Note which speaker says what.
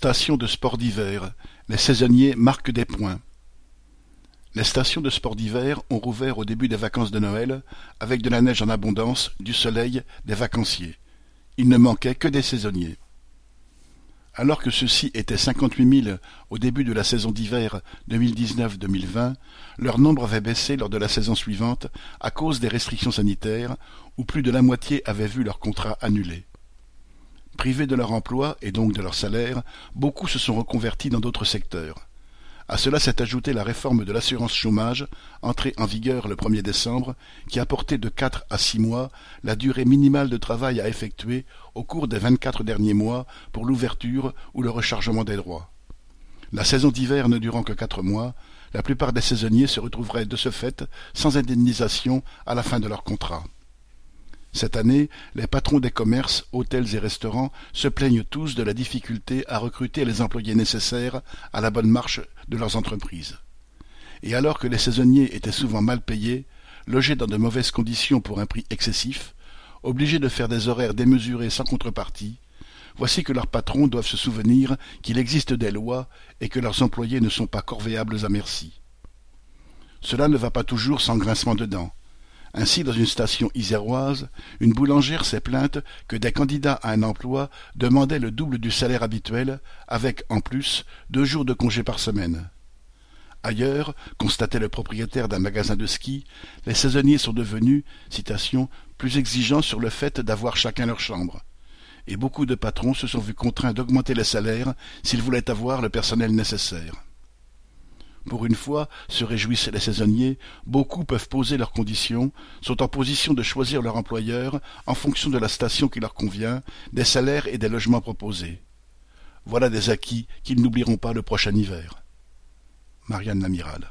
Speaker 1: Station de sport d'hiver, les saisonniers marquent des points. Les stations de sport d'hiver ont rouvert au début des vacances de Noël, avec de la neige en abondance, du soleil, des vacanciers. Il ne manquait que des saisonniers. Alors que ceux-ci étaient cinquante-huit mille au début de la saison d'hiver 2019-2020, leur nombre avait baissé lors de la saison suivante à cause des restrictions sanitaires, où plus de la moitié avaient vu leur contrat annulé. Privés de leur emploi et donc de leur salaire, beaucoup se sont reconvertis dans d'autres secteurs. À cela s'est ajoutée la réforme de l'assurance chômage, entrée en vigueur le 1er décembre, qui a porté de quatre à six mois la durée minimale de travail à effectuer au cours des vingt-quatre derniers mois pour l'ouverture ou le rechargement des droits. La saison d'hiver ne durant que quatre mois, la plupart des saisonniers se retrouveraient de ce fait sans indemnisation à la fin de leur contrat. Cette année, les patrons des commerces, hôtels et restaurants se plaignent tous de la difficulté à recruter les employés nécessaires à la bonne marche de leurs entreprises. Et alors que les saisonniers étaient souvent mal payés, logés dans de mauvaises conditions pour un prix excessif, obligés de faire des horaires démesurés sans contrepartie, voici que leurs patrons doivent se souvenir qu'il existe des lois et que leurs employés ne sont pas corvéables à merci. Cela ne va pas toujours sans grincement de dents. Ainsi, dans une station iséroise, une boulangère s'est plainte que des candidats à un emploi demandaient le double du salaire habituel, avec, en plus, deux jours de congé par semaine. Ailleurs, constatait le propriétaire d'un magasin de ski, les saisonniers sont devenus, citation, plus exigeants sur le fait d'avoir chacun leur chambre. Et beaucoup de patrons se sont vus contraints d'augmenter les salaires s'ils voulaient avoir le personnel nécessaire. Pour une fois, se réjouissent les saisonniers, beaucoup peuvent poser leurs conditions, sont en position de choisir leur employeur en fonction de la station qui leur convient, des salaires et des logements proposés. Voilà des acquis qu'ils n'oublieront pas le prochain hiver. Marianne Lamiral